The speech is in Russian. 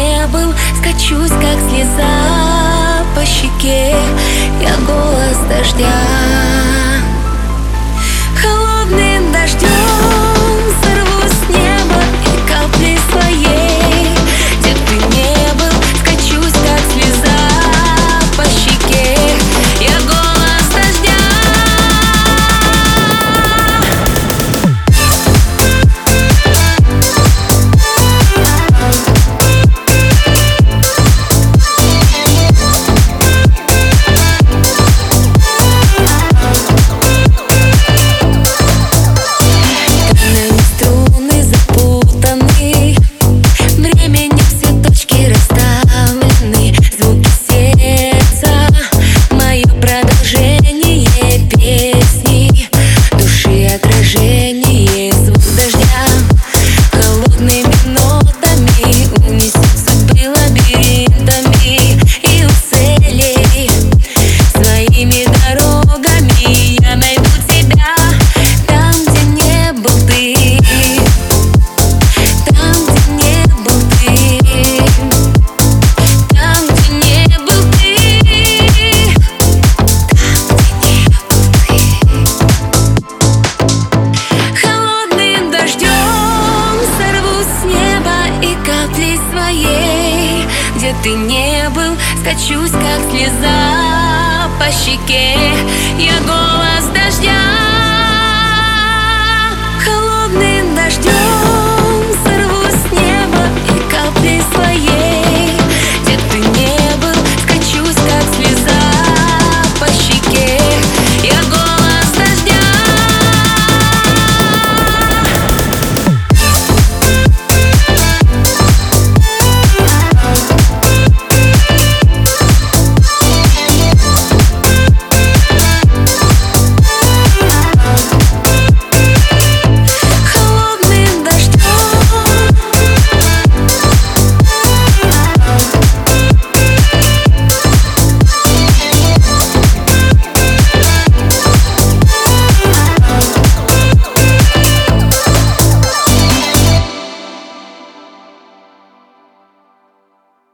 не был Скачусь, как слеза по щеке. Я голос дождя. Ты не был Скачусь, как слеза по щеке